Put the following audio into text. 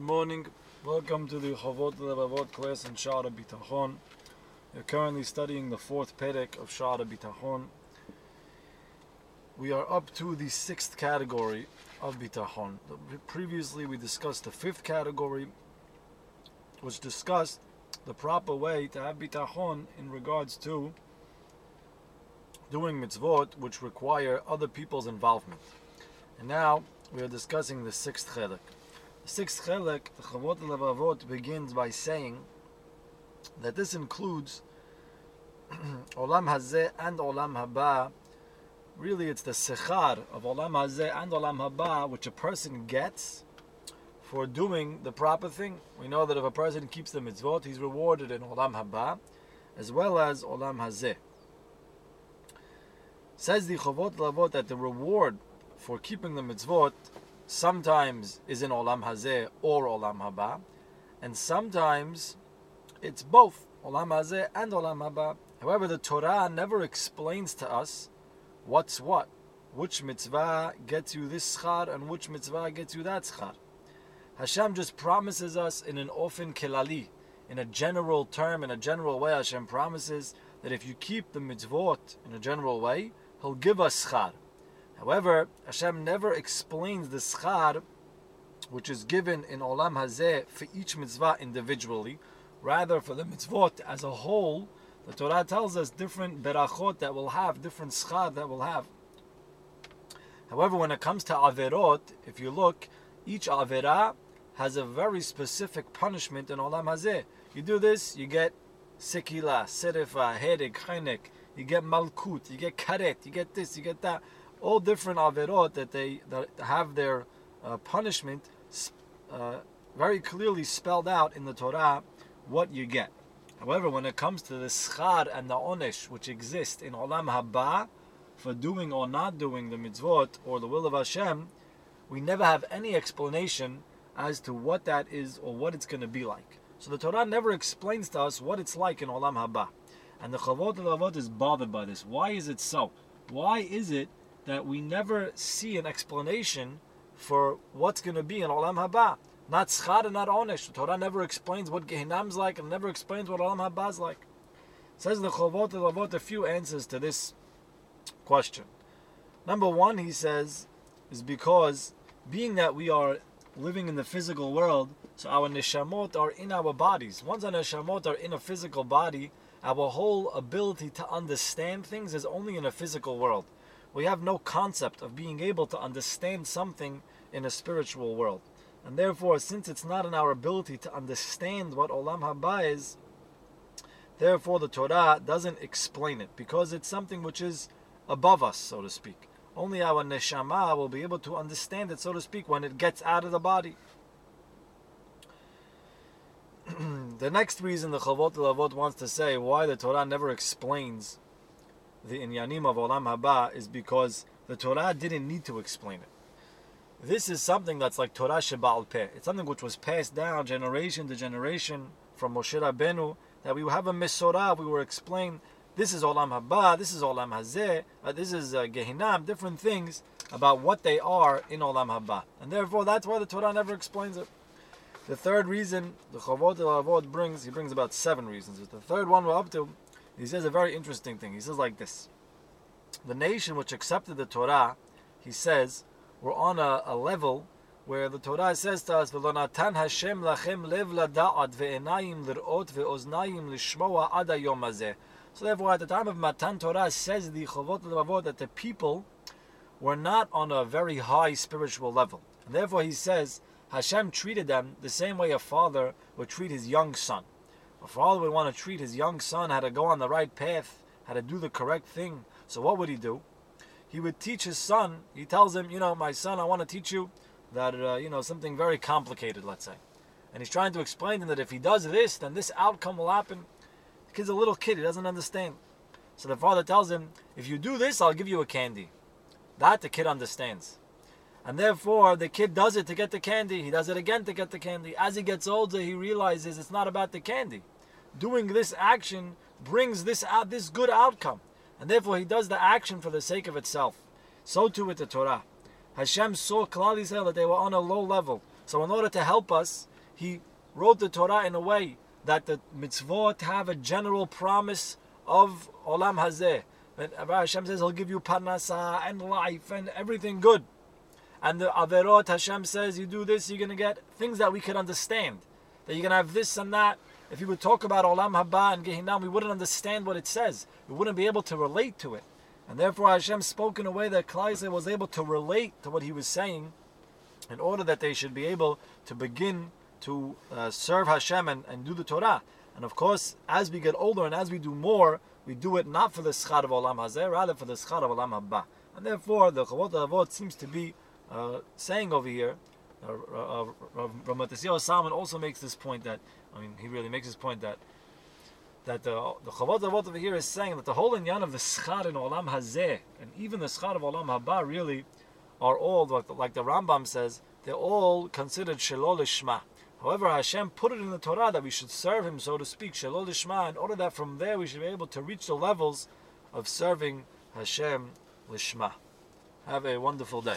Good morning. Welcome to the Chavot Levavot class in Sha'ar HaBitachon. We're currently studying the fourth Perek of Sha'ar HaBitachon. We are up to the sixth category of Bitachon. Previously, we discussed the fifth category, which discussed the proper way to have Bitachon in regards to doing mitzvot which require other people's involvement. And now we are discussing the sixth chelik. Sixth chelik, the Chavot Levavot, begins by saying that this includes Olam Hazeh and Olam Haba. Really, it's the sechar of Olam Hazeh and Olam Haba which a person gets for doing the proper thing. We know that if a person keeps the mitzvot, he's rewarded in Olam Haba as well as Olam Hazeh. Says the Chavot Lavot that the reward for keeping the mitzvot sometimes is in Olam Hazeh or Olam Haba, and sometimes it's both Olam Hazeh and Olam Haba. However, the Torah never explains to us what's what, which mitzvah gets you this schar and which mitzvah gets you that schar. Hashem just promises us in an ofen kelali, in a general term, in a general way. Hashem promises that if you keep the mitzvot in a general way, He'll give us schar. However, Hashem never explains the schar which is given in Olam Hazeh for each mitzvah individually. Rather, for the mitzvot as a whole, the Torah tells us different berachot that will have, different schar that will have. However, when it comes to averot, if you look, each avera has a very specific punishment in Olam Hazeh. You do this, you get sikila, serifa, hereg, chenek, you get malkut, you get karet, you get this, you get that all different averot that they that have their uh, punishment uh, very clearly spelled out in the Torah what you get. However, when it comes to the schar and the onesh which exist in olam haba for doing or not doing the mitzvot or the will of Hashem, we never have any explanation as to what that is or what it's going to be like. So the Torah never explains to us what it's like in olam haba, and the Chavot Lavot is bothered by this. Why is it so? Why is it that we never see an explanation for what's going to be in Olam Haba. Not schar and not onesh. The Torah never explains what Gehinam's like and never explains what Olam Haba is like. It says the Chavot Lavot a few answers to this question. Number one, he says, is because being that we are living in the physical world, so our neshamot are in our bodies. Once our neshamot are in a physical body, our whole ability to understand things is only in a physical world we have no concept of being able to understand something in a spiritual world. And therefore, since it's not in our ability to understand what Olam Haba is, therefore the Torah doesn't explain it because it's something which is above us, so to speak. Only our neshama will be able to understand it, so to speak, when it gets out of the body. the next reason the Chavot Lavot wants to say why the Torah never explains the inyanim of Olam Haba is because the Torah didn't need to explain it. This is something that's like Torah Sheba'al Peh. It's something which was passed down generation to generation from Moshe Rabbeinu, that we have a Mesorah, we were explained, this is Olam Haba, this is Olam Hazeh, uh, this is uh, Gehinam, different things about what they are in Olam Haba. And therefore, that's why the Torah never explains it. The third reason the Chavot Avod brings, he brings about seven reasons. But the third one we're up to he says a very interesting thing. He says like this The nation which accepted the Torah, he says, were on a, a level where the Torah says to us, "V'lonatan Hashem lachem lev lada'at ve'enayim lir'ot ve'oznayim lishmoa ad hayom hazeh." So therefore, at the time of Matan Torah, says the Chavot Levavot that the people were not on a very high spiritual level, and therefore he says Hashem treated them the same way a father would treat his young son. A father would want to treat his young son how to go on the right path, how to do the correct thing. So what would he do? He would teach his son. He tells him, you know, my son, I want to teach you that, uh, you know, something very complicated, let's say. And he's trying to explain to him that if he does this, then this outcome will happen. The kid's a little kid, he doesn't understand. So the father tells him, if you do this, I'll give you a candy. That the kid understands. And therefore, the kid does it to get the candy. He does it again to get the candy. As he gets older, he realizes it's not about the candy. Doing this action brings this out this good outcome, and therefore he does the action for the sake of itself. So too with the Torah. Hashem saw Klal Yisrael that they were on a low level, So in order to help us, he wrote the Torah in a way that the mitzvot have a general promise of olam hazeh. That Hashem says He'll give you parnasa and life and everything good. And the averot Hashem says you do this, you're going to get things that we can understand. That you're going to have this and that. If you would talk about olam haba and gehinam, we wouldn't understand what it says. We wouldn't be able to relate to it. And therefore Hashem spoke in a way that Klal was able to relate to what he was saying in order that they should be able to begin to uh, serve Hashem and, and do the Torah. And of course, as we get older and as we do more, we do it not for the schar of olam hazeh, rather for the schar of olam haba. And therefore, the Chavot Avot seems to be uh, saying over here, uh, uh, Salman also makes this point that, I mean, he really makes this point that that the the Chavot Avot over here is saying that the whole inyan of the schar in olam hazeh and even the schar of olam haba really are all like, like the Rambam says they're all considered shelo lishma. However, Hashem put it in the Torah that we should serve Him, so to speak, shelo lishma, in order that from there we should be able to reach the levels of serving Hashem lishma. Have a wonderful day.